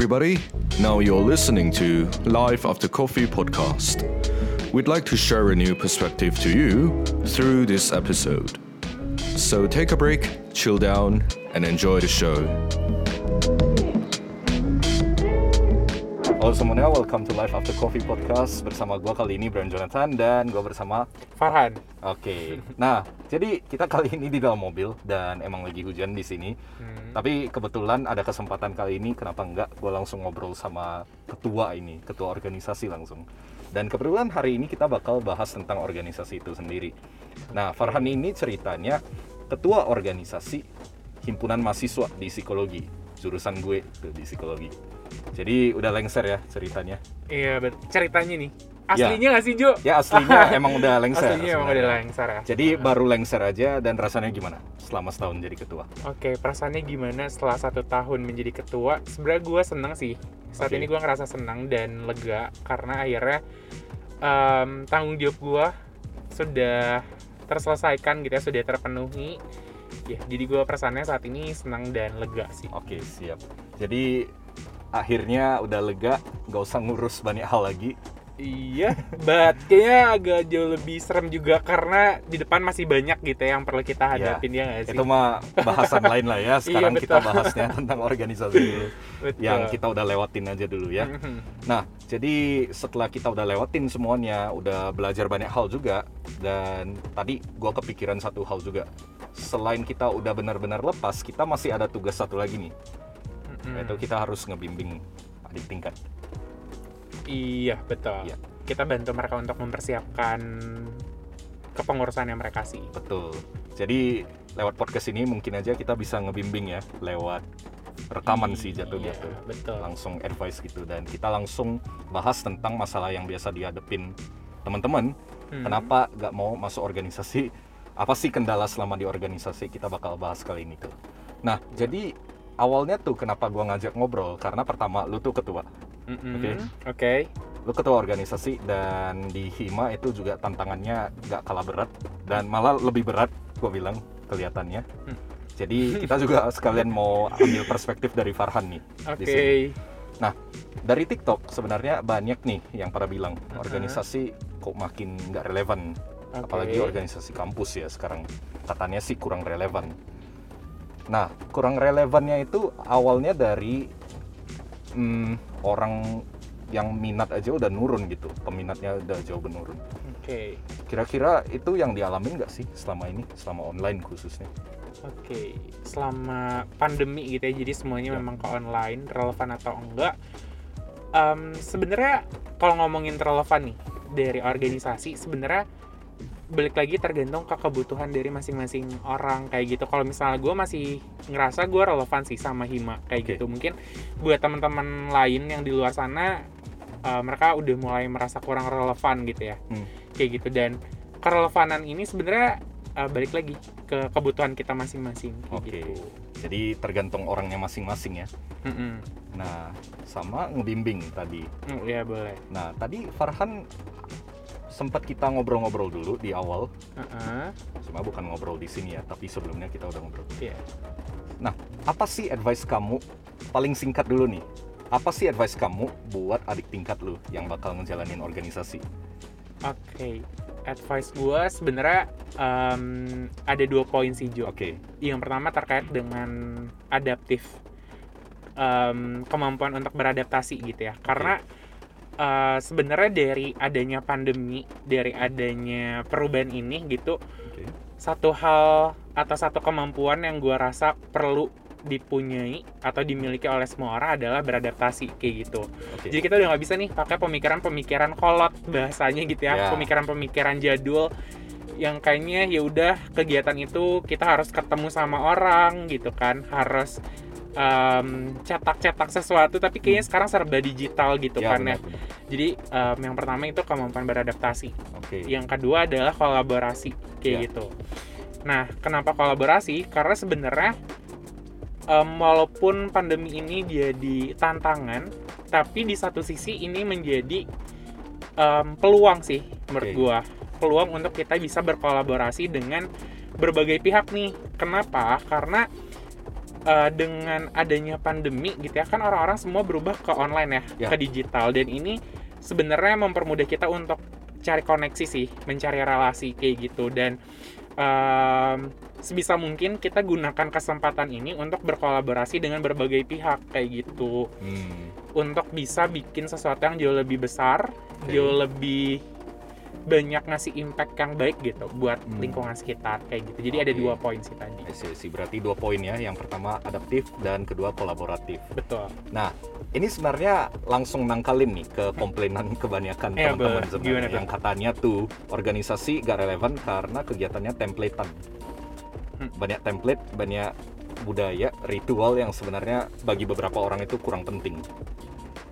everybody. Now you're listening to Life After Coffee podcast. We'd like to share a new perspective to you through this episode. So take a break, chill down, and enjoy the show. Halo semuanya, welcome to Life After Coffee Podcast Bersama gue kali ini Brian Jonathan dan gue bersama Farhan. Oke. Nah, jadi kita kali ini di dalam mobil dan emang lagi hujan di sini. Hmm. Tapi kebetulan ada kesempatan kali ini, kenapa enggak? Gue langsung ngobrol sama ketua ini, ketua organisasi langsung. Dan kebetulan hari ini kita bakal bahas tentang organisasi itu sendiri. Nah, Farhan ini ceritanya ketua organisasi himpunan mahasiswa di psikologi, jurusan gue tuh di psikologi. Jadi udah lengser ya ceritanya. Iya, bet ceritanya nih. Aslinya nggak sih, Jo? Ya aslinya emang udah lengser. Aslinya emang udah lengser ya. Jadi baru lengser aja dan rasanya gimana selama setahun jadi ketua? Oke, perasaannya gimana setelah satu tahun menjadi ketua? Sebenarnya gue seneng sih. Saat Oke. ini gue ngerasa senang dan lega karena akhirnya em, tanggung jawab gue sudah terselesaikan gitu ya, sudah terpenuhi. Ya, jadi gue perasaannya saat ini senang dan lega sih. Oke siap. Jadi akhirnya udah lega, nggak usah ngurus banyak hal lagi. Iya, but kayaknya agak jauh lebih serem juga karena di depan masih banyak gitu ya yang perlu kita hadapin ya nggak sih? Itu mah bahasan lain lah ya. Sekarang Iya, kita bahasnya tentang organisasi dulu. Betul. yang kita udah lewatin aja dulu ya. Mhm. Nah, jadi setelah kita udah lewatin semuanya, udah belajar banyak hal juga dan tadi gua kepikiran satu hal juga. Selain kita udah benar-benar lepas, kita masih ada tugas satu lagi nih. Mhm. Yaitu kita harus ngebimbing adik tingkat. Iya betul. Iya. Kita bantu mereka untuk mempersiapkan kepengurusan yang mereka sih. Betul. Jadi lewat podcast ini mungkin aja kita bisa ngebimbing ya lewat rekaman sih jatuhnya Iya, tuh. Betul. Langsung advice gitu dan kita langsung bahas tentang masalah yang biasa dihadapin teman-teman. Hmm. Kenapa gak mau masuk organisasi? Apa sih kendala selama di organisasi? Kita bakal bahas kali ini tuh. Nah, jadi awalnya tuh kenapa gua ngajak ngobrol karena pertama lu tuh ketua. Oke. Oke. Lu ketua organisasi dan di Hima itu juga tantangannya gak kalah berat dan malah lebih berat gua bilang kelihatannya. Hmm. Jadi kita juga sekalian mau ambil perspektif dari Farhan nih Oke. sini. Dari TikTok sebenarnya banyak nih yang pada bilang Uh-huh. organisasi kok makin nggak relevan, Oke. apalagi organisasi kampus ya sekarang katanya sih kurang relevan. Nah kurang relevannya itu awalnya dari hmm, orang yang minat aja udah nurun gitu, peminatnya udah jauh menurun. Oke. Kira-kira itu yang dialamin nggak sih selama ini, selama online khususnya? Oke. Selama pandemi gitu ya, jadi semuanya Ya. memang ke online, relevan atau enggak? Em, sebenarnya kalau ngomongin relevan nih dari organisasi, sebenarnya balik lagi tergantung ke kebutuhan dari masing-masing orang kayak gitu. Kalau misalnya gue masih ngerasa gue relevan sih sama Hima kayak Oke. gitu. Mungkin buat teman-teman lain yang di luar sana, eh, mereka udah mulai merasa kurang relevan gitu ya, Hmm. kayak gitu. Dan kerelevanan ini sebenarnya eh, balik lagi ke kebutuhan kita masing-masing Oke. gitu. Jadi tergantung orangnya masing-masing ya. Mm-mm. Nah sama ngebimbing tadi. Mm, ya boleh. Nah, tadi Farhan sempat kita ngobrol-ngobrol dulu di awal. Heeh. Cuma bukan ngobrol di sini ya, tapi sebelumnya kita udah ngobrol. Iya. Apa sih advice kamu paling singkat dulu nih? Apa sih advice kamu buat adik tingkat lu yang bakal ngejalanin organisasi? Oke. Advice gue sebenarnya em, ada dua poin sih Jo. Oke, Yang pertama terkait dengan adaptif Em, kemampuan untuk beradaptasi gitu ya. Karena eh, sebenarnya dari adanya pandemi, dari adanya perubahan ini gitu, oke. satu hal atau satu kemampuan yang gue rasa perlu dipunyai atau dimiliki oleh semua orang adalah beradaptasi kayak gitu. Oke. Jadi kita udah nggak bisa nih pakai pemikiran-pemikiran kolot bahasanya gitu ya, Ya. pemikiran-pemikiran jadul yang kayaknya ya udah kegiatan itu kita harus ketemu sama orang gitu kan, harus em, cetak-cetak sesuatu tapi kayaknya sekarang serba digital gitu Ya, kan ya. benar. Jadi em, yang pertama itu kemampuan beradaptasi Oke. yang kedua adalah kolaborasi kayak Ya. gitu. Nah, kenapa kolaborasi? Karena sebenarnya em, walaupun pandemi ini jadi tantangan, tapi di satu sisi ini menjadi em, peluang sih menurut Oke. gua. Peluang untuk kita bisa berkolaborasi dengan berbagai pihak nih. Kenapa? Karena eh, dengan adanya pandemi gitu ya kan orang-orang semua berubah ke online ya, Ya. ke digital dan ini sebenarnya mempermudah kita untuk cari koneksi sih mencari relasi kayak gitu dan em, sebisa mungkin kita gunakan kesempatan ini untuk berkolaborasi dengan berbagai pihak kayak gitu Hmm. untuk bisa bikin sesuatu yang jauh lebih besar, Oke. jauh lebih banyak ngasih impact yang baik gitu buat Hmm. lingkungan sekitar kayak gitu. Jadi ada Oke. dua poin sih tadi. See. Berarti dua poin ya. Yang pertama adaptif dan kedua kolaboratif. Betul. Nah, ini sebenarnya langsung nangkalin nih ke komplainan kebanyakan Iya, teman-teman sebenarnya yang katanya tuh organisasi gak relevan karena kegiatannya templatean. Hmm. Banyak template, banyak budaya, ritual yang sebenarnya bagi beberapa orang itu kurang penting.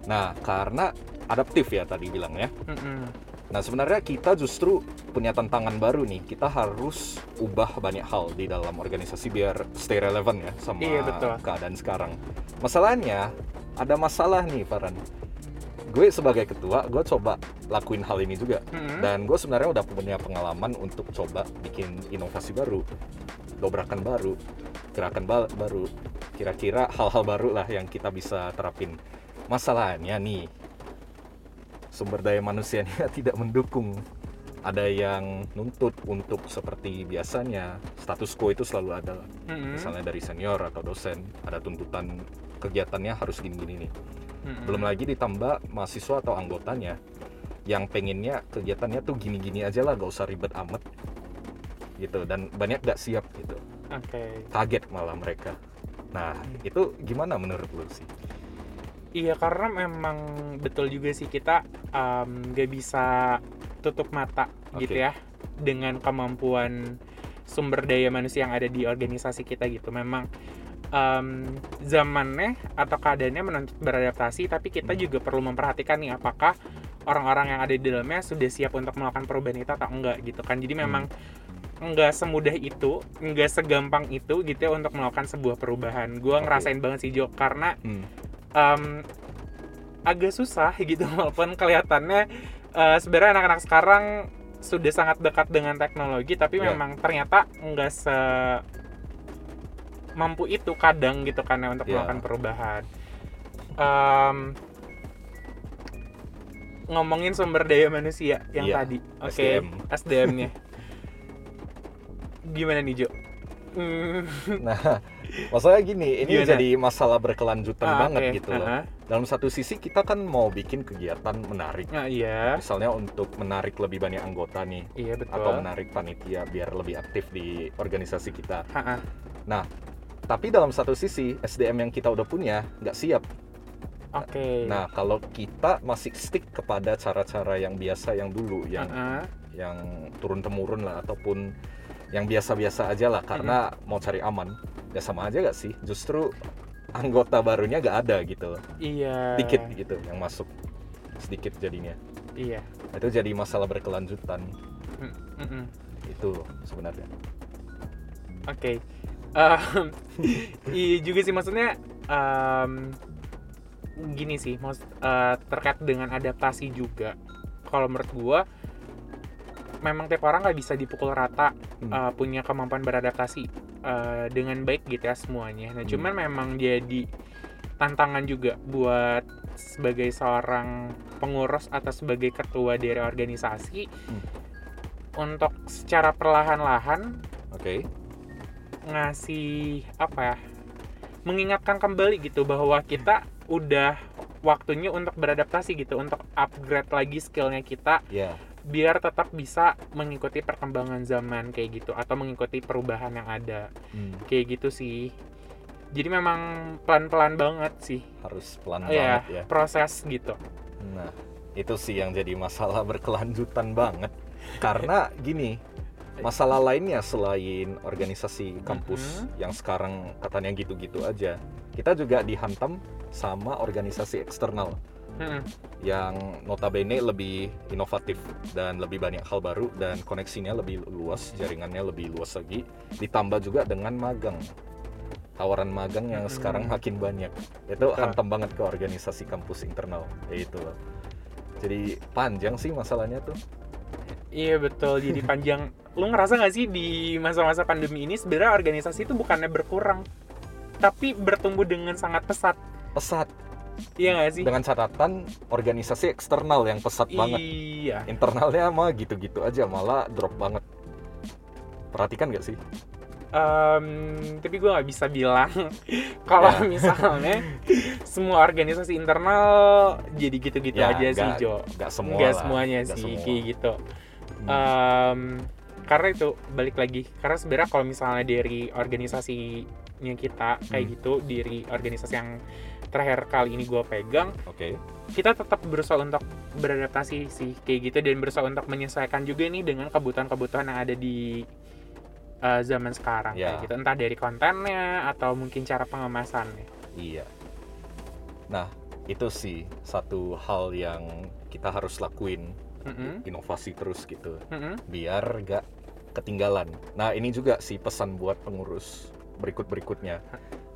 Nah, karena adaptif ya tadi bilang ya. Mm-mm. Nah, sebenarnya kita justru punya tantangan baru nih. Kita harus ubah banyak hal di dalam organisasi biar stay relevant ya sama Iya, betul. keadaan sekarang. Masalahnya ada masalah nih, Farhan. Gue sebagai ketua, gue coba lakuin hal ini juga. Mm-mm. Dan gue sebenarnya udah punya pengalaman untuk coba bikin inovasi baru, dobrakan baru, gerakan ba- baru. Kira-kira hal-hal baru lah yang kita bisa terapin. Masalahnya nih, sumber daya manusianya tidak mendukung. Ada yang nuntut untuk seperti biasanya, status quo itu selalu ada. Mm-mm. Misalnya dari senior atau dosen, ada tuntutan kegiatannya harus gini-gini nih. Mm-mm. Belum lagi ditambah mahasiswa atau anggotanya yang pengennya kegiatannya tuh gini-gini aja lah, gak usah ribet amat. Gitu, dan banyak gak siap gitu. Oke. Kaget malah mereka. Nah, Hmm. itu gimana menurut lu sih? Iya karena memang betul juga sih kita gak bisa tutup mata gitu Oke. ya dengan kemampuan sumber daya manusia yang ada di organisasi kita gitu. Memang em, zamannya atau keadaannya menuntut beradaptasi, tapi kita Hmm. juga perlu memperhatikan nih apakah orang-orang yang ada di dalamnya sudah siap untuk melakukan perubahan itu atau enggak gitu kan. Jadi memang enggak semudah itu, enggak segampang itu gitu ya untuk melakukan sebuah perubahan. Gua Oke. ngerasain banget sih Jo karena Hmm. Em, agak susah gitu walaupun kelihatannya eh, sebenarnya anak-anak sekarang sudah sangat dekat dengan teknologi tapi Ya. memang ternyata nggak se mampu itu kadang gitu kan ya untuk Ya. melakukan perubahan Em, ngomongin sumber daya manusia yang Iya, tadi oke SDM. SDM-nya gimana nih Jo Nah, masalahnya gini, ini Gimana? jadi masalah berkelanjutan ah, banget oke. gitu loh. Aha. Dalam satu sisi kita kan mau bikin kegiatan menarik. Nah, iya Misalnya untuk menarik lebih banyak anggota nih, iya betul atau menarik panitia biar lebih aktif di organisasi kita. Ha-ha. Tapi dalam satu sisi SDM yang kita udah punya nggak siap. oke Nah kalau kita masih stick kepada cara-cara yang biasa yang dulu, yang Ha-ha. yang turun temurun lah ataupun yang biasa-biasa aja lah karena mau cari aman, ya sama aja gak sih? Justru anggota barunya gak ada gitu loh, Iya. dikit gitu yang masuk sedikit jadinya. Iya. Itu jadi masalah berkelanjutan Mm, mm-mm. itu sebenarnya. Oke. Em, iya juga sih maksudnya em, gini sih, maksud eh, terkait dengan adaptasi juga. Kalau menurut gua memang tiap orang nggak bisa dipukul rata Hmm. eh, punya kemampuan beradaptasi eh, dengan baik gitu ya semuanya. Nah, Hmm. cuman memang jadi tantangan juga buat sebagai seorang pengurus atau sebagai ketua dari organisasi Hmm. untuk secara perlahan-lahan Oke. ngasih apa ya mengingatkan kembali gitu bahwa kita udah waktunya untuk beradaptasi gitu untuk upgrade lagi skillnya kita Ya. Biar tetap bisa mengikuti perkembangan zaman kayak gitu atau mengikuti perubahan yang ada Hmm, kayak gitu sih jadi memang pelan-pelan banget sih harus pelan Iya, banget ya. proses gitu Nah, itu sih yang jadi masalah berkelanjutan banget. Karena gini, masalah lainnya selain organisasi kampus Mhm. yang sekarang katanya gitu-gitu aja, kita juga dihantam sama organisasi eksternal Mm-mm. yang notabene lebih inovatif dan lebih banyak hal baru dan koneksinya lebih luas, jaringannya lebih luas lagi, ditambah juga dengan magang. Tawaran magang yang Mhm. sekarang makin banyak. Itu Betul. hantam banget ke organisasi kampus internal. Ya itu loh. Jadi panjang sih masalahnya tuh. Iya betul, jadi panjang. Lu ngerasa gak sih di masa-masa pandemi ini sebenarnya organisasi itu bukannya berkurang, tapi bertumbuh dengan sangat pesat pesat iya nggak sih dengan catatan organisasi eksternal yang pesat banget iya internalnya mah gitu-gitu aja malah drop banget perhatikan gak sih Em, tapi gue nggak bisa bilang kalau Ya. misalnya semua organisasi internal jadi gitu-gitu Ya, aja sih nggak- Jo nggak semua lah, semuanya nggak sih semua. kayak gitu Hmm. Em, karena itu balik lagi karena sebenarnya kalau misalnya dari organisasinya kita kayak Hmm. gitu dari organisasi yang terakhir kali ini gue pegang oke kita tetap berusaha untuk beradaptasi sih kayak gitu dan berusaha untuk menyesuaikan juga nih dengan kebutuhan-kebutuhan yang ada di uh, zaman sekarang Ya. kayak gitu entah dari kontennya atau mungkin cara pengemasannya Iya. Nah, itu sih satu hal yang kita harus lakuin, Mm-mm, inovasi terus gitu, mm-mm. biar gak ketinggalan. Nah, ini juga sih pesan buat pengurus berikut-berikutnya.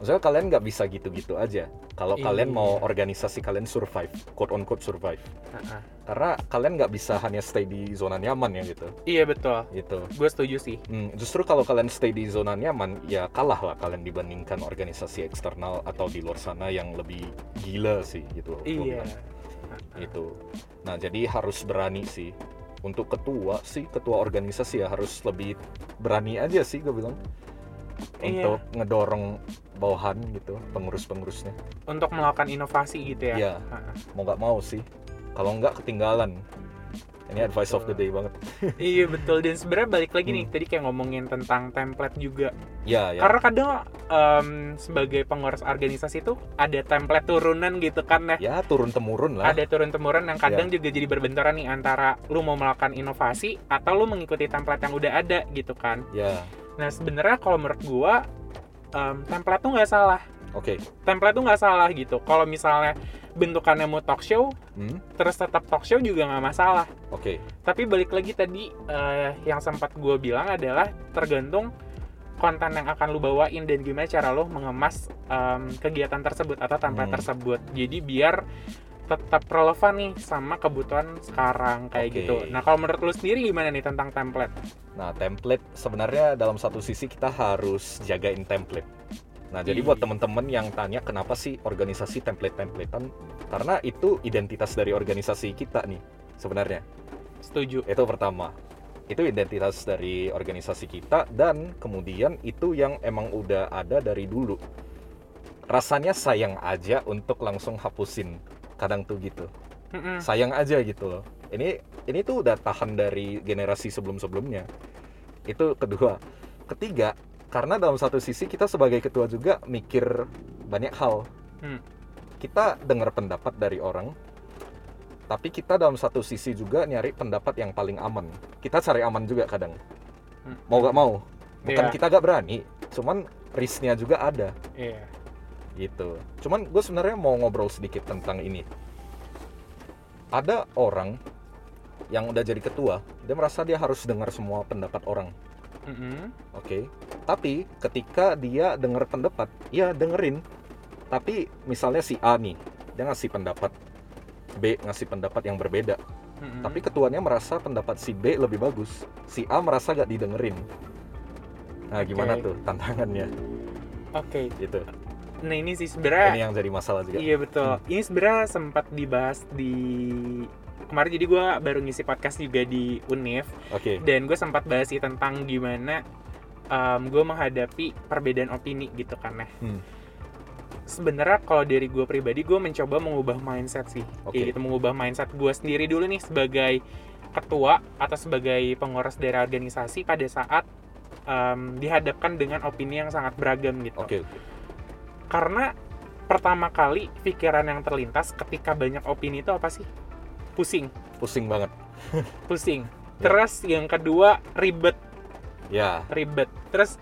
Maksudnya kalian nggak bisa gitu-gitu aja. Kalau kalian mau Iya. organisasi kalian survive, quote on quote survive. Uh-uh. Karena kalian nggak bisa hanya stay di zona nyaman ya gitu. iya betul Gitu. gue setuju sih Hmm, justru kalau kalian stay di zona nyaman, ya kalah lah kalian dibandingkan organisasi eksternal atau di luar sana yang lebih gila sih gitu. iya. Itu. Nah, jadi harus berani sih. Untuk ketua sih, ketua organisasi ya harus lebih berani aja sih gue bilang. Iya. Untuk ngedorong bawahan gitu, pengurus-pengurusnya. untuk melakukan inovasi gitu ya Iya. Uh-uh. Mau nggak mau sih. Kalau nggak ketinggalan. Ini advice of the day banget. iya betul dan sebenarnya balik lagi nih Hmm. tadi kayak ngomongin tentang template juga Ya, ya. karena kadang em, sebagai pengurus organisasi tuh ada template turunan gitu kan ya Ya, turun temurun lah. ada turun temurun yang kadang juga jadi berbenturan nih antara lu mau melakukan inovasi atau lu mengikuti template yang udah ada gitu kan Ya, nah sebenarnya kalau menurut gua em, template tuh nggak salah oke. template tuh nggak salah gitu kalau misalnya bentukannya mau talk show Hmm, terus tetap talk show juga nggak masalah oke. tapi balik lagi tadi eh, yang sempat gue bilang adalah tergantung konten yang akan lu bawain dan gimana cara lu mengemas em, kegiatan tersebut atau template Hmm. tersebut jadi biar tetap relevan nih sama kebutuhan sekarang kayak Oke. gitu nah kalau menurut lu sendiri gimana nih tentang template Nah, template sebenarnya dalam satu sisi kita harus jagain template. Nah, jadi Iya. buat teman-teman yang tanya kenapa sih organisasi template-templatean? Karena itu identitas dari organisasi kita nih sebenarnya. setuju Itu pertama. Itu identitas dari organisasi kita dan kemudian itu yang emang udah ada dari dulu. Rasanya sayang aja untuk langsung hapusin. Kadang tuh gitu. Mm-mm. sayang aja gitu loh ini ini tuh udah tahan dari generasi sebelum sebelumnya itu kedua ketiga karena dalam satu sisi kita sebagai ketua juga mikir banyak hal Hmm. kita dengar pendapat dari orang tapi kita dalam satu sisi juga nyari pendapat yang paling aman kita cari aman juga kadang Hmm. mau gak mau bukan Iya. kita gak berani cuman risknya juga ada Iya. Gitu. Cuman gue sebenarnya mau ngobrol sedikit tentang ini. Ada orang yang udah jadi ketua, dia merasa dia harus dengar semua pendapat orang, Mm-mm. oke? Tapi ketika dia dengar pendapat, ya dengerin. Tapi misalnya si A nih, dia ngasih pendapat, B ngasih pendapat yang berbeda. Mm-mm. Tapi ketuanya merasa pendapat si B lebih bagus, si A merasa gak didengerin. Nah gimana Oke. tuh tantangannya oke gitu? Nah ini sih sebenarnya Ini yang jadi masalah juga. Iya betul. Ini sebenarnya sempat dibahas di kemarin jadi gue baru ngisi podcast juga di Unif Oke. dan gue sempat bahas sih tentang gimana gue menghadapi perbedaan opini gitu kan ya. Hmm. Sebenarnya kalau dari gue pribadi gue mencoba mengubah mindset sih. Oke. Kayak gitu mengubah mindset gue sendiri dulu nih sebagai ketua atau sebagai pengurus dari organisasi pada saat em, dihadapkan dengan opini yang sangat beragam gitu Oke. Karena pertama kali pikiran yang terlintas ketika banyak opini itu apa sih? Pusing. Pusing banget. pusing. Terus yang kedua ribet. Ya, ribet. Terus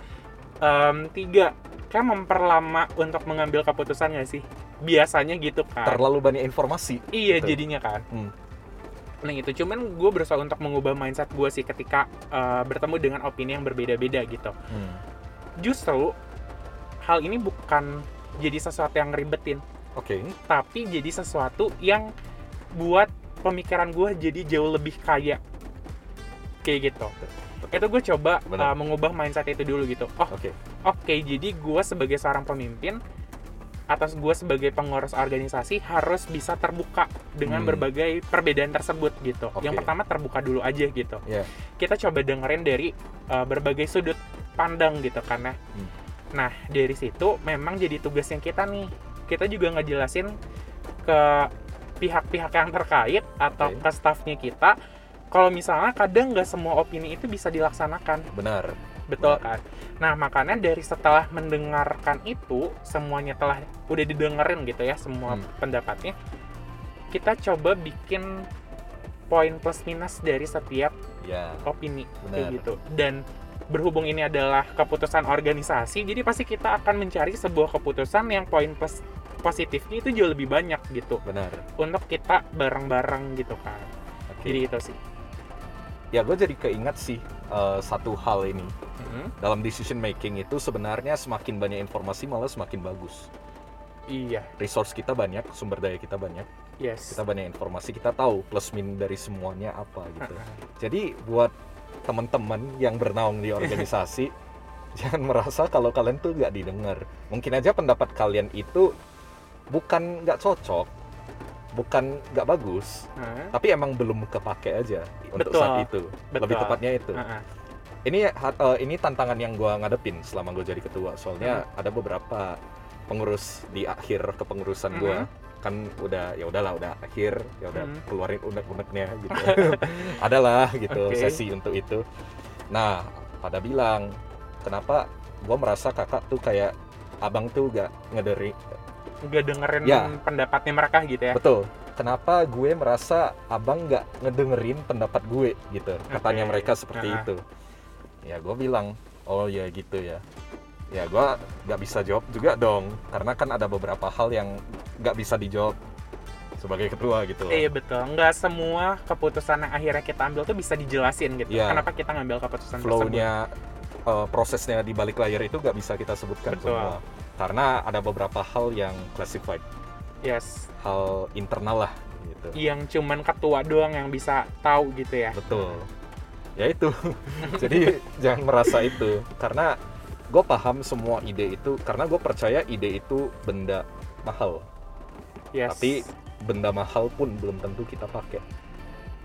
em, tiga kan memperlama untuk mengambil keputusan nggak sih? Biasanya gitu kan. Terlalu banyak informasi. iya Betul. jadinya kan. Hmm. nah itu cuman gue berusaha untuk mengubah mindset gue sih ketika eh, bertemu dengan opini yang berbeda-beda gitu. Hmm. justru hal ini bukan jadi sesuatu yang ribetin Oke. tapi jadi sesuatu yang buat pemikiran gue jadi jauh lebih kaya kayak gitu itu gue coba Benar. uh, mengubah mindset itu dulu gitu oh Oke. oke jadi gue sebagai seorang pemimpin atas gue sebagai pengurus organisasi harus bisa terbuka dengan Hmm. berbagai perbedaan tersebut gitu. Oke. Yang pertama terbuka dulu aja gitu. Ya. Kita coba dengerin dari uh, berbagai sudut pandang gitu karena. Hmm. Nah dari situ memang jadi tugasnya kita nih. Kita juga ngejelasin ke pihak-pihak yang terkait atau Oke. ke staffnya kita. Kalau misalnya kadang nggak semua opini itu bisa dilaksanakan. Benar. Betul Benar. kan? Nah, makanya dari setelah mendengarkan itu, semuanya telah udah didengerin gitu ya, semua Hmm. pendapatnya. Kita coba bikin poin plus minus dari setiap Ya. opini Benar. kayak gitu. Dan berhubung ini adalah keputusan organisasi, jadi pasti kita akan mencari sebuah keputusan yang poin plus positifnya itu jauh lebih banyak gitu Benar. untuk kita bareng-bareng gitu kan. Oke. Jadi itu sih. Ya gue jadi keinget sih eh, satu hal ini. Mhm. Dalam decision making itu sebenarnya semakin banyak informasi malah semakin bagus. Iya, Resource kita banyak, sumber daya kita banyak, yes. kita banyak informasi, kita tahu plus min dari semuanya apa gitu. Heeh. Jadi buat teman-teman yang bernaung di organisasi jangan merasa kalau kalian tuh nggak didengar. Mungkin aja pendapat kalian itu bukan nggak cocok, bukan nggak bagus, Heeh. tapi emang belum kepake aja untuk Betul. saat itu. Lebih Betul. tepatnya itu. Heeh. Ini eh, ini tantangan yang gua ngadepin selama gue jadi ketua. Soalnya Hmm. ada beberapa pengurus di akhir kepengurusan gua kan udah ya udahlah udah akhir ya udah Hmm. keluarin unek-uneknya gitu. Adalah gitu Oke. sesi untuk itu. Nah, pada bilang kenapa gua merasa kakak tuh kayak abang tuh gak ngederi nggak dengerin Ya. pendapatnya mereka gitu ya betul kenapa gue merasa abang nggak ngedengerin pendapat gue gitu katanya Oke. mereka seperti Ah. itu ya gue bilang oh ya gitu ya ya gue nggak bisa jawab juga dong karena kan ada beberapa hal yang nggak bisa dijawab sebagai ketua gitu. Loh. iya betul. Nggak semua keputusan yang akhirnya kita ambil tuh bisa dijelasin gitu. Iya. kenapa kita ngambil keputusan tersebut? Flow-nya eh, prosesnya di balik layar itu nggak bisa kita sebutkan Betul. semua. Karena ada beberapa hal yang classified. Yes. Hal internal lah gitu. Yang cuman ketua doang yang bisa tahu gitu ya? Betul. Ya itu. Jadi jangan merasa itu. Karena gue paham semua ide itu karena gue percaya ide itu benda mahal. Yes. Tapi benda mahal pun belum tentu kita pakai.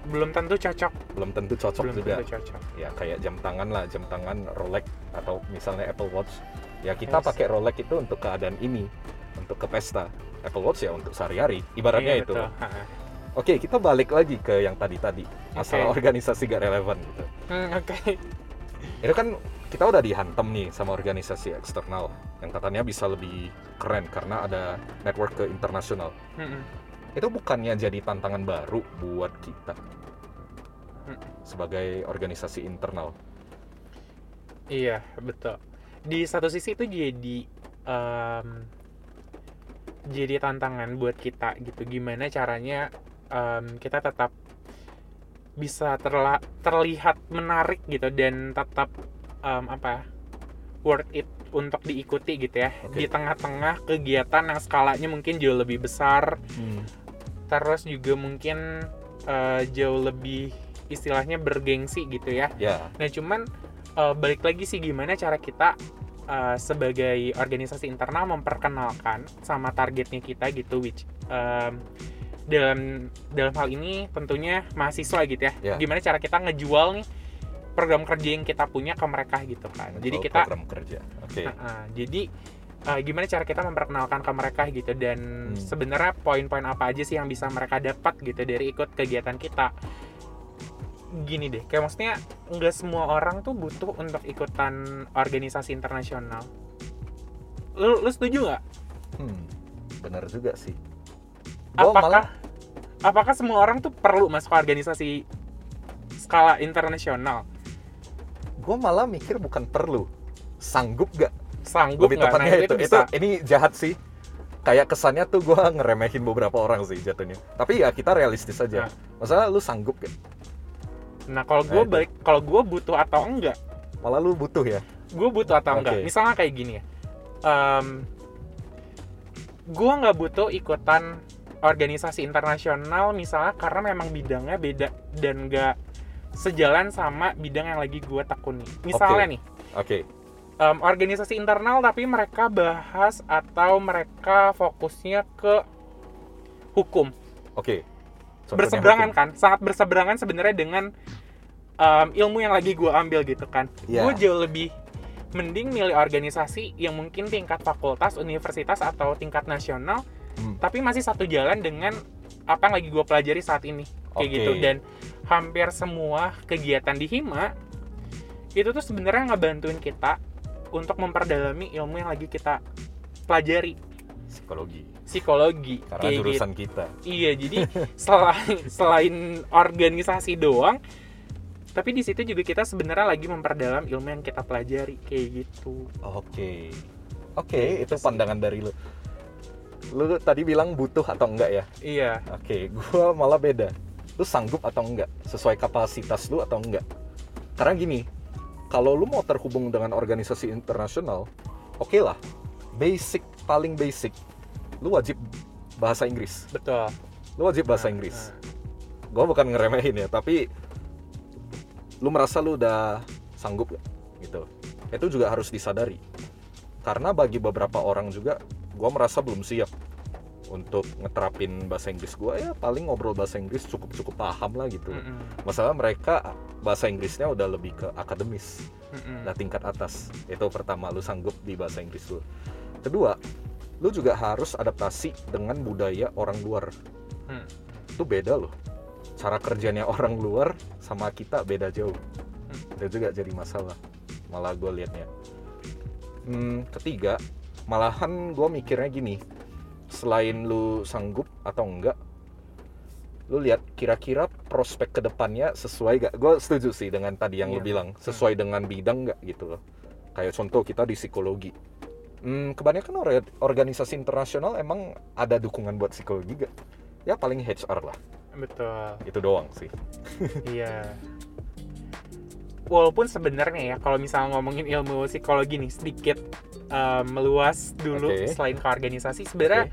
Belum tentu cocok. Belum tentu cocok belum juga. tentu cocok. Ya kayak jam tangan lah jam tangan Rolex atau misalnya Apple Watch. Ya kita Yes. pakai Rolex itu untuk keadaan ini untuk ke pesta. Apple Watch ya untuk sehari-hari ibaratnya Iya, itu. betul. Oke kita balik lagi ke yang tadi-tadi masalah Oke. organisasi gak relevan gitu. Hmm, oke. Itu kan kita udah dihantam nih sama organisasi eksternal. Yang katanya bisa lebih keren karena ada network ke internasional. Mm-mm. itu bukannya jadi tantangan baru buat kita? Hmm. sebagai organisasi internal. Iya betul. Di satu sisi itu jadi em, jadi tantangan buat kita gitu. Gimana caranya em, kita tetap bisa terla- terlihat menarik gitu dan tetap em, apa worth it untuk diikuti gitu ya Oke. di tengah-tengah kegiatan yang skalanya mungkin jauh lebih besar terus juga mungkin eh, jauh lebih istilahnya bergengsi gitu ya ya Nah cuman eh, balik lagi sih gimana cara kita eh, sebagai organisasi internal memperkenalkan sama targetnya kita gitu which em, dalam dalam hal ini tentunya mahasiswa gitu ya. Ya. Gimana cara kita ngejual nih program kerja yang kita punya ke mereka gitu kan. Jadi Untuk kita program kerja. Oke. Nah, jadi eh, gimana cara kita memperkenalkan ke mereka gitu dan Hmm. sebenarnya poin-poin apa aja sih yang bisa mereka dapat gitu dari ikut kegiatan kita? Gini deh kayak maksudnya nggak semua orang tuh butuh untuk ikutan organisasi internasional. Lu, lu setuju nggak? Hmm, benar juga sih. Gua apakah malah apakah semua orang tuh perlu masuk ke organisasi skala internasional gue malah mikir bukan perlu. Sanggup gak sanggup lebih tepatnya Nah, itu itu bisa. ini jahat sih. Kayak kesannya tuh gue ngeremehin beberapa orang sih jatuhnya. Tapi ya kita realistis aja. Nah. masalah lu sanggup gak nah kalau Nah, gue itu. balik kalau gue butuh atau enggak? Malah lu butuh ya? Gue butuh atau enggak? Oke. misalnya kayak gini ya. Gue nggak butuh ikutan organisasi internasional misalnya karena memang bidangnya beda dan nggak sejalan sama bidang yang lagi gue tekuni misalnya Oke. nih oke em, organisasi internal tapi mereka bahas atau mereka fokusnya ke hukum Oke. Contohnya berseberangan hukum. kan sangat berseberangan sebenarnya dengan em, ilmu yang lagi gue ambil gitu kan Iya. gue jauh lebih mending milih organisasi yang mungkin tingkat fakultas universitas atau tingkat nasional Hmm. tapi masih satu jalan dengan apa yang lagi gue pelajari saat ini kayak Oke. gitu dan hampir semua kegiatan di hima itu tuh sebenarnya ngebantuin kita untuk memperdalami ilmu yang lagi kita pelajari Psikologi. psikologi Karena kayak gitu. jurusan kita. Iya, jadi selain selain organisasi doang, tapi di situ juga kita sebenarnya lagi memperdalam ilmu yang kita pelajari kayak gitu. Oke. Oke, itu pandangan dari lu. Lu tadi bilang butuh atau enggak ya? Iya, Oke, gua malah beda. Lu sanggup atau enggak? Sesuai kapasitas lu atau enggak? Karena gini, kalau lu mau terhubung dengan organisasi internasional, oke lah. Basic paling basic, lu wajib bahasa Inggris. betul. Lu wajib bahasa Nah, Inggris. Gua bukan ngeremehin ya, tapi lu merasa lu udah sanggup gak? Gitu. Itu juga harus disadari. Karena bagi beberapa orang juga, gua merasa belum siap untuk ngeterapin bahasa Inggris gua ya paling ngobrol bahasa Inggris cukup cukup paham lah gitu. Nah, mm-mm, Masalah mereka bahasa Inggrisnya udah lebih ke akademis, mm-mm. udah tingkat atas. Itu pertama lu sanggup di bahasa Inggris lu. Kedua, lu juga harus adaptasi dengan budaya orang luar Hmm. itu beda loh cara kerjanya orang luar sama kita beda jauh itu juga jadi masalah malah gue liatnya hmm, ketiga malahan gue mikirnya gini selain lu sanggup atau enggak lu lihat kira-kira prospek ke depannya sesuai gak gue setuju sih dengan tadi yang lu Iya. bilang sesuai dengan bidang nggak gitu loh kayak contoh kita di psikologi Hmm, kebanyakan or- organisasi internasional emang ada dukungan buat psikologi gak? Ya paling HR lah, Betul. itu doang sih. Iya. Walaupun sebenarnya ya kalau misalnya ngomongin ilmu psikologi nih sedikit em, meluas dulu Oke. selain ke organisasi sebenarnya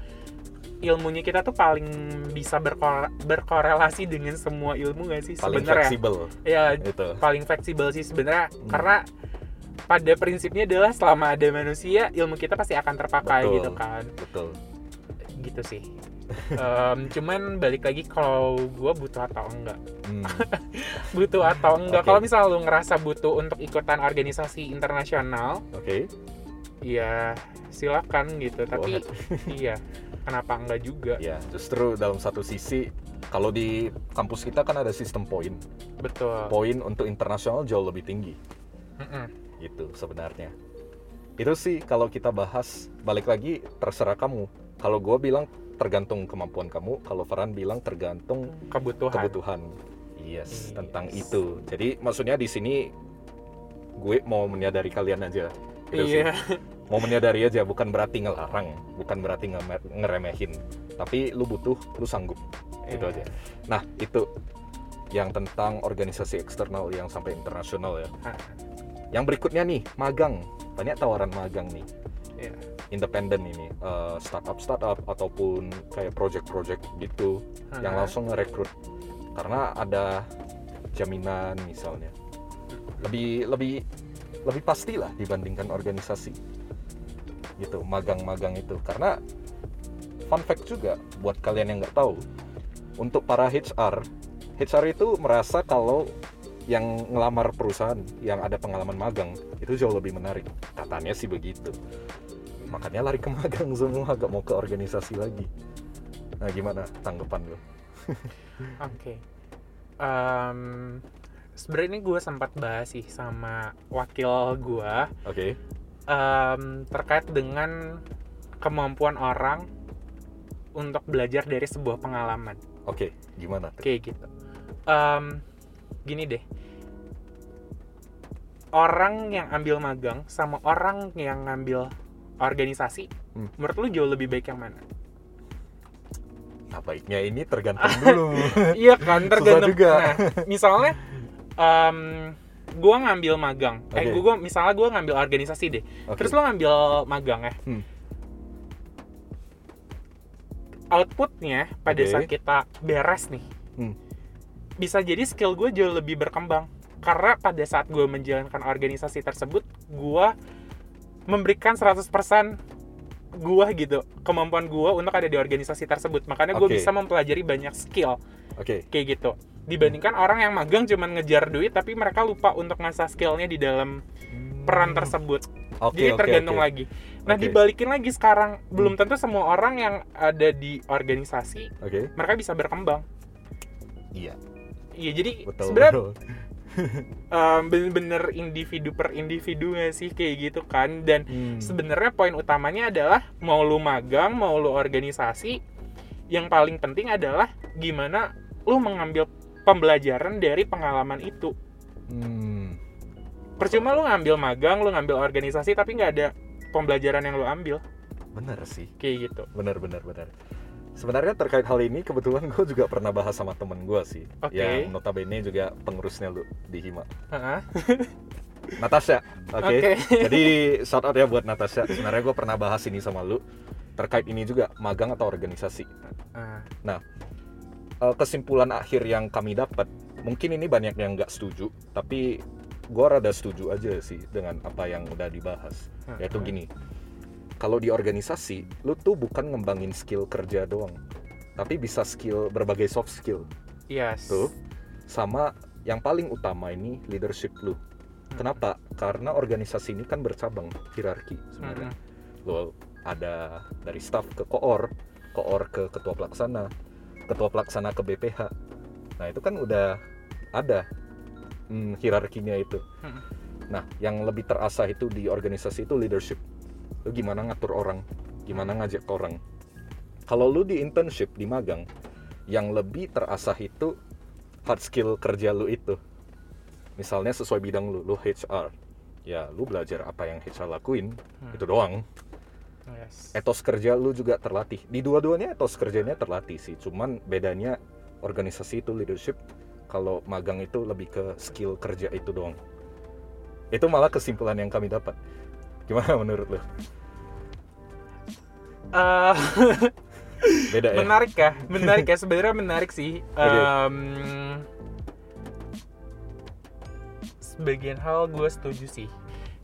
ilmunya kita tuh paling bisa berkore- berkorelasi dengan semua ilmu gak sih Paling sebenarnya? fleksibel Ya itu. paling fleksibel sih sebenarnya Hmm. karena pada prinsipnya adalah selama ada manusia ilmu kita pasti akan terpakai Betul. gitu kan Betul. gitu sih Em, cuman balik lagi kalau gue butuh atau enggak Hmm, butuh atau enggak Oke. kalau misalnya lu ngerasa butuh untuk ikutan organisasi internasional Oke. Ya silakan gitu tapi iya kenapa enggak juga Ya, justru dalam satu sisi kalau di kampus kita kan ada sistem poin. betul Poin untuk internasional jauh lebih tinggi. Mm-mm. Gitu sebenarnya. Itu sih kalau kita bahas balik lagi terserah kamu. Kalau gue bilang tergantung kemampuan kamu, kalau Farhan bilang tergantung kebutuhan kebutuhan. Yes, Yes. tentang itu. Jadi maksudnya di sini gue mau menyadari kalian aja. Gitu iya Mau menyadari aja, bukan berarti ngelarang, bukan berarti nge- ngeremehin. Tapi lu butuh, lu sanggup. Itu Iya. aja. Nah, itu yang tentang organisasi eksternal yang sampai internasional ya. Ah, Yang berikutnya nih, magang. Banyak tawaran magang nih. iya. Independen ini, eh, startup startup ataupun kayak project-project gitu yang Ah. langsung ngerekrut karena ada jaminan misalnya lebih lebih lebih pasti lah dibandingkan organisasi gitu magang-magang itu. Karena fun fact juga buat kalian yang nggak tahu untuk para HR HR itu merasa kalau yang ngelamar perusahaan yang ada pengalaman magang itu jauh lebih menarik. Katanya sih begitu. Makanya lari ke magang semua gak mau ke organisasi lagi. Nah gimana tanggapan lo Oke. Em, Sebenarnya ini gue sempat bahas sih sama wakil gue oke em, terkait dengan kemampuan orang untuk belajar dari sebuah pengalaman oke gimana tuh kayak gitu. Em, gini deh, orang yang ambil magang sama orang yang ngambil organisasi, Hmm. menurut lu jauh lebih baik yang mana? Nah, baiknya ini tergantung dulu. iya kan Susah tergantung juga. Nah, misalnya em gua ngambil magang eh Oke. gua misalnya gua ngambil organisasi deh Oke. terus lo ngambil magang ya Hmm. outputnya pada Oke. saat kita beres nih Hmm. bisa jadi skill gue jauh lebih berkembang karena pada saat gue menjalankan organisasi tersebut gue memberikan 100% gua gitu kemampuan gua untuk ada di organisasi tersebut makanya gue Oke. bisa mempelajari banyak skill Oke. kayak gitu dibandingkan orang yang magang cuman ngejar duit tapi mereka lupa untuk ngasah skillnya di dalam peran tersebut. Oke, jadi oke, tergantung oke. lagi. Nah Oke. dibalikin lagi sekarang. Belum tentu semua orang yang ada di organisasi Oke. mereka bisa berkembang. Iya, iya jadi sebenarnya um, bener-bener individu per individu nggak sih? Kayak gitu kan. Dan Hmm. sebenarnya poin utamanya adalah mau lu magang mau lu organisasi yang paling penting adalah gimana lu mengambil pembelajaran dari pengalaman itu Hmm. percuma lu ngambil magang lu ngambil organisasi tapi nggak ada pembelajaran yang lu ambil Bener sih. kayak gitu Bener, bener, bener. Sebenarnya terkait hal ini kebetulan gue juga pernah bahas sama temen gue sih, Oke. yang notabene juga pengurusnya lu di Hima. Heeh. Natasha, oke. Oke. Jadi shout out ya buat Natasha. Sebenarnya gue pernah bahas ini sama lu terkait ini juga magang atau organisasi. Ah, Eh, kesimpulan akhir yang kami dapat, mungkin ini banyak yang nggak setuju, tapi gue rada setuju aja sih dengan apa yang udah dibahas. Yaitu gini, kalau di organisasi, lu tuh bukan ngembangin skill kerja doang, tapi bisa skill berbagai soft skill. yes Tuh. Sama yang paling utama ini leadership lu. Kenapa? Karena organisasi ini kan bercabang hierarki sebenarnya. Lo ada dari staff ke koor, koor ke ketua pelaksana, ketua pelaksana ke BPH. Nah itu kan udah ada hmm, hierarkinya itu. Mm. Nah yang lebih terasa itu di organisasi itu leadership. Lu gimana ngatur orang, gimana ngajak orang. Kalau lu di internship di magang, yang lebih terasah itu hard skill kerja lu itu. Misalnya sesuai bidang lu, lu HR. Ya, lu belajar apa yang HR lakuin, Hmm. itu doang yes. Etos kerja lu juga terlatih. Di dua-duanya etos kerjanya terlatih sih. Cuman bedanya organisasi itu leadership kalau magang itu lebih ke skill kerja itu doang. Itu malah kesimpulan yang kami dapat. Gimana menurut lu? Eh, beda ya? Menarik ya. Menarik ya. Sebenarnya menarik sih. Em, sebagian hal gue setuju sih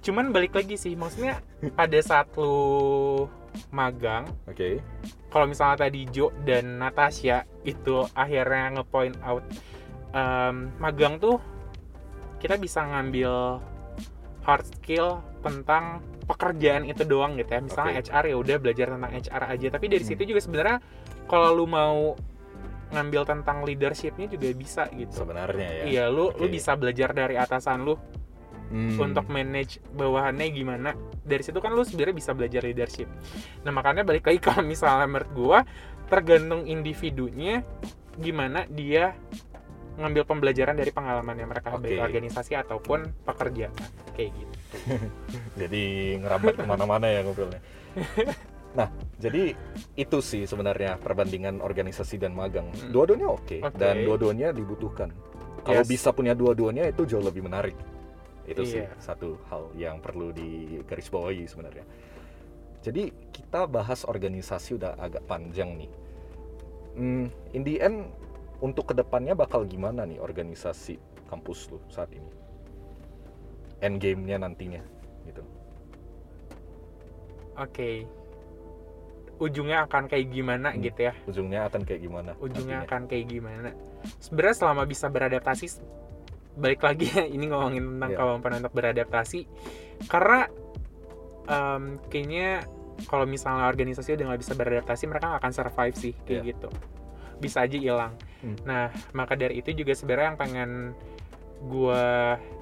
cuman balik lagi sih maksudnya pada saat lu magang oke kalau misalnya tadi Jo dan Natasha itu akhirnya ngepoint out em, magang tuh kita bisa ngambil hard skill tentang pekerjaan itu doang gitu ya misalnya Oke. HR ya udah belajar tentang HR aja tapi dari Hmm. situ juga sebenarnya kalau lu mau ngambil tentang leadershipnya juga bisa gitu sebenarnya ya iya lu lu Oke. bisa belajar dari atasan lu Hmm, untuk manage bawahannya gimana. Dari situ kan lu sebenarnya bisa belajar leadership. Nah makanya balik lagi kalau misalnya menurut gua tergantung individunya gimana dia ngambil pembelajaran dari pengalaman yang mereka Oke. baik organisasi ataupun pekerjaan kayak gitu. Jadi ngerambat ke mana-mana ya ngobrolnya. Nah jadi itu sih sebenarnya perbandingan organisasi dan magang. Hmm. dua-duanya oke Oke. dan dua-duanya dibutuhkan. Kalau Yes. bisa punya dua-duanya itu jauh lebih menarik itu sih Iya. satu hal yang perlu digarisbawahi sebenarnya. Jadi kita bahas organisasi udah agak panjang nih. Hmm, in the end untuk ke depannya bakal gimana nih organisasi kampus lu saat ini? End game-nya nantinya gitu. Oke. Ujungnya akan kayak gimana Hmm. gitu ya? Ujungnya akan kayak gimana ujungnya nantinya? akan kayak gimana? Sebenarnya selama bisa beradaptasi balik lagi ya ini ngomongin tentang Iya. kemampuan untuk beradaptasi karena em, kayaknya kalau misalnya organisasi udah nggak bisa beradaptasi mereka nggak akan survive sih kayak Iya. gitu bisa aja hilang Hmm. nah maka dari itu juga sebenarnya yang pengen gue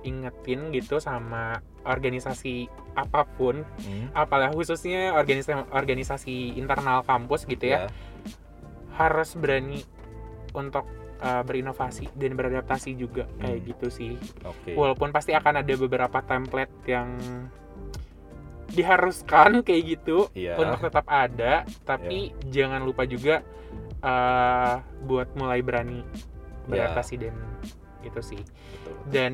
ingetin gitu sama organisasi apa pun Hmm, apalagi khususnya organisasi organisasi internal kampus gitu ya ya. harus berani untuk uh, berinovasi dan beradaptasi juga kayak Hmm. gitu sih. oke Walaupun pasti akan ada beberapa template yang diharuskan kayak gitu Iya. untuk tetap ada, tapi jangan lupa juga uh, buat mulai berani beradaptasi dan itu sih. Betul. Dan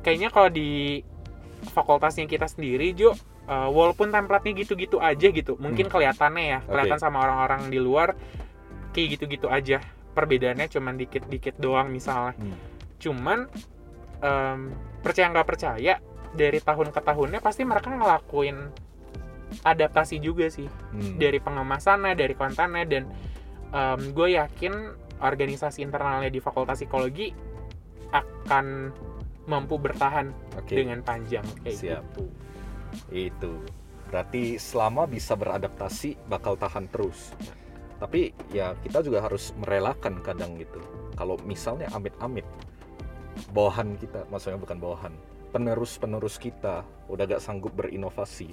kayaknya kalau di fakultasnya kita sendiri Jo uh, walaupun template-nya gitu-gitu aja gitu mungkin Hmm. kelihatannya ya kelihatan sama orang-orang di luar kayak gitu-gitu aja perbedaannya cuman dikit-dikit doang misalnya Hmm. cuman em, percaya nggak percaya dari tahun ke tahunnya pasti mereka ngelakuin adaptasi juga sih Hmm. dari pengemasannya dari kontennya dan gue yakin organisasi internalnya di Fakultas Psikologi akan mampu bertahan Oke. dengan panjang kayak Siap. gitu. Itu. Berarti selama bisa beradaptasi bakal tahan terus. Tapi ya kita juga harus merelakan kadang gitu. Kalau misalnya amit-amit bawahan kita, maksudnya bukan bawahan, penerus-penerus kita udah gak sanggup berinovasi.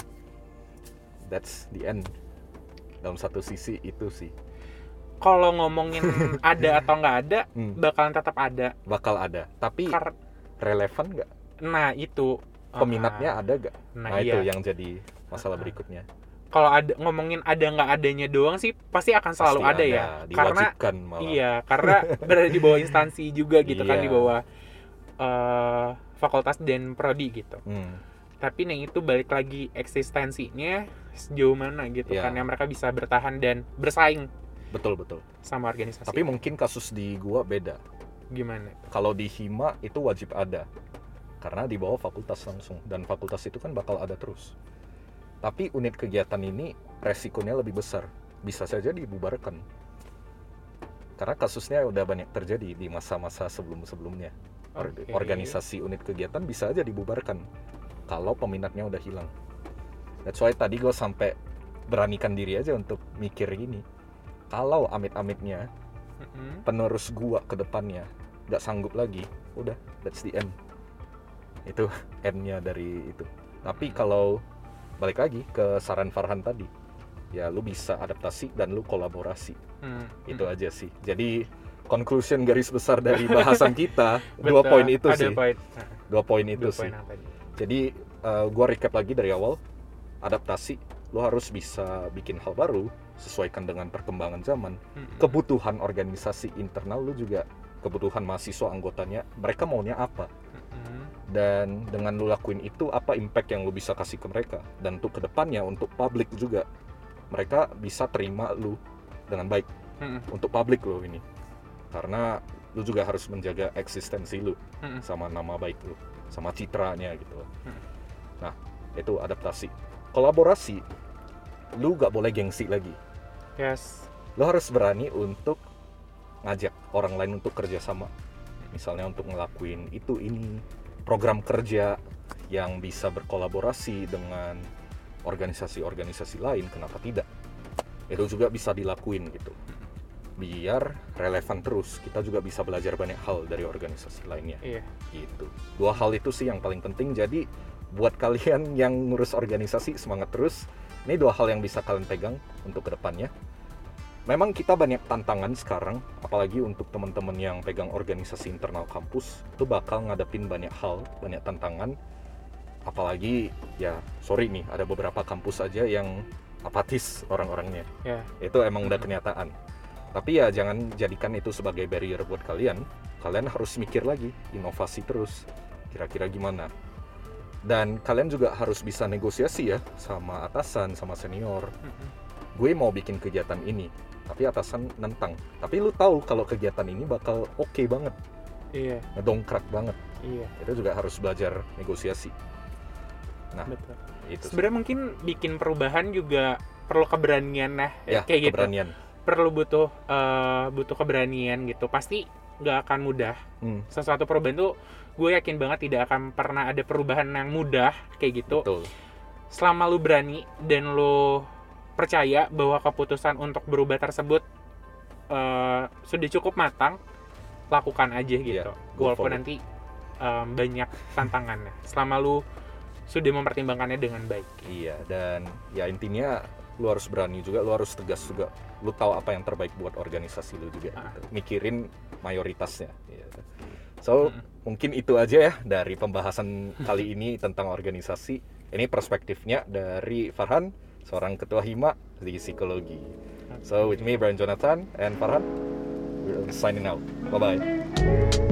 That's the end. Dalam satu sisi itu sih Kalau ngomongin ada atau nggak ada, Hmm, bakalan tetap ada. bakal ada. Tapi Kar- relevan nggak? nah itu Peminatnya Ah, ada gak? Nah, Nah, iya. itu yang jadi masalah Ah. berikutnya. Kalau ada ngomongin ada nggak adanya doang sih pasti akan selalu Pasti ada, ya. Karena malah. iya, karena berada di bawah instansi juga gitu kan Iya. di bawah eh, fakultas dan prodi gitu. Hmm. Tapi yang itu balik lagi eksistensinya sejauh mana gitu Iya. kan yang mereka bisa bertahan dan bersaing Betul betul. sama organisasi. Tapi mungkin kasus di gua beda. gimana? Kalau di Hima itu wajib ada. Karena di bawah fakultas langsung dan fakultas itu kan bakal ada terus. Tapi unit kegiatan ini resikonya lebih besar. Bisa saja dibubarkan. Karena kasusnya udah banyak terjadi di masa-masa sebelum-sebelumnya. Or- Oke. Organisasi unit kegiatan bisa aja dibubarkan kalau peminatnya udah hilang. That's why tadi gue sampai beranikan diri aja untuk mikir gini. Kalau amit-amitnya penerus gua ke depannya nggak sanggup lagi udah that's the end itu endnya dari itu tapi kalau balik lagi ke saran Farhan tadi. Ya lu bisa adaptasi dan lu kolaborasi. Hmm, itu hmm. aja sih. Jadi conclusion garis besar dari bahasan kita dua poin itu ada sih. dua poin itu dua sih. jadi eh, gua recap lagi dari awal. Adaptasi lu harus bisa bikin hal baru sesuaikan dengan perkembangan zaman. Mm-mm. kebutuhan organisasi internal lu juga kebutuhan mahasiswa anggotanya mereka maunya apa? Mm-mm. Dan dengan lu lakuin itu apa impact yang lu bisa kasih ke mereka dan untuk ke depannya untuk publik juga mereka bisa terima lu dengan baik Mm-mm. untuk publik lo ini karena lu juga harus menjaga eksistensi lu Mm-mm. sama nama baik lu sama citranya gitu. Hmm. nah itu adaptasi kolaborasi lu gak boleh gengsi lagi Yes. lo harus berani untuk ngajak orang lain untuk kerjasama misalnya untuk ngelakuin itu ini program kerja yang bisa berkolaborasi dengan organisasi-organisasi lain kenapa tidak? Itu juga bisa dilakuin gitu. Biar relevan terus. Kita juga bisa belajar banyak hal dari organisasi lainnya. Iya. gitu. Dua hal itu sih yang paling penting. Jadi buat kalian yang ngurus organisasi semangat terus. Ini dua hal yang bisa kalian pegang untuk ke depannya memang kita banyak tantangan sekarang apalagi untuk teman-teman yang pegang organisasi internal kampus itu bakal ngadepin banyak hal banyak tantangan. Apalagi ya sorry nih ada beberapa kampus aja yang apatis orang-orangnya. Ya. itu emang udah kenyataan. Tapi ya jangan jadikan itu sebagai barrier buat kalian. Kalian harus mikir lagi inovasi terus kira-kira gimana. Dan kalian juga harus bisa negosiasi ya sama atasan sama senior. Mm-mm. gue mau bikin kegiatan ini tapi atasan nentang tapi lu tahu kalau kegiatan ini bakal oke banget Iya. ngedongkrak banget Iya. itu juga harus belajar negosiasi nah Betul. itu. Sebenarnya mungkin bikin perubahan juga perlu keberanian nah ya kayak gitu. keberanian Perlu butuh eh, butuh keberanian gitu. Pasti nggak akan mudah. Hmm, Sesuatu perubahan tuh gue yakin banget tidak akan pernah ada perubahan yang mudah kayak gitu. betul Selama lu berani dan lu percaya bahwa keputusan untuk berubah tersebut eh, sudah cukup matang, lakukan aja gitu. Iya, go for Walaupun nanti em, banyak tantangannya. Selama lu sudah mempertimbangkannya dengan baik. Iya, dan ya intinya lu harus berani juga, lu harus tegas juga. Lu tahu apa yang terbaik buat organisasi lu juga. Ah. gitu. Mikirin mayoritasnya. Iya. So, Mm-mm. mungkin itu aja ya dari pembahasan kali ini tentang organisasi. Ini perspektifnya dari Farhan, seorang ketua Hima di psikologi. So, with me Brian Jonathan and Farhan, we're signing out. Bye-bye.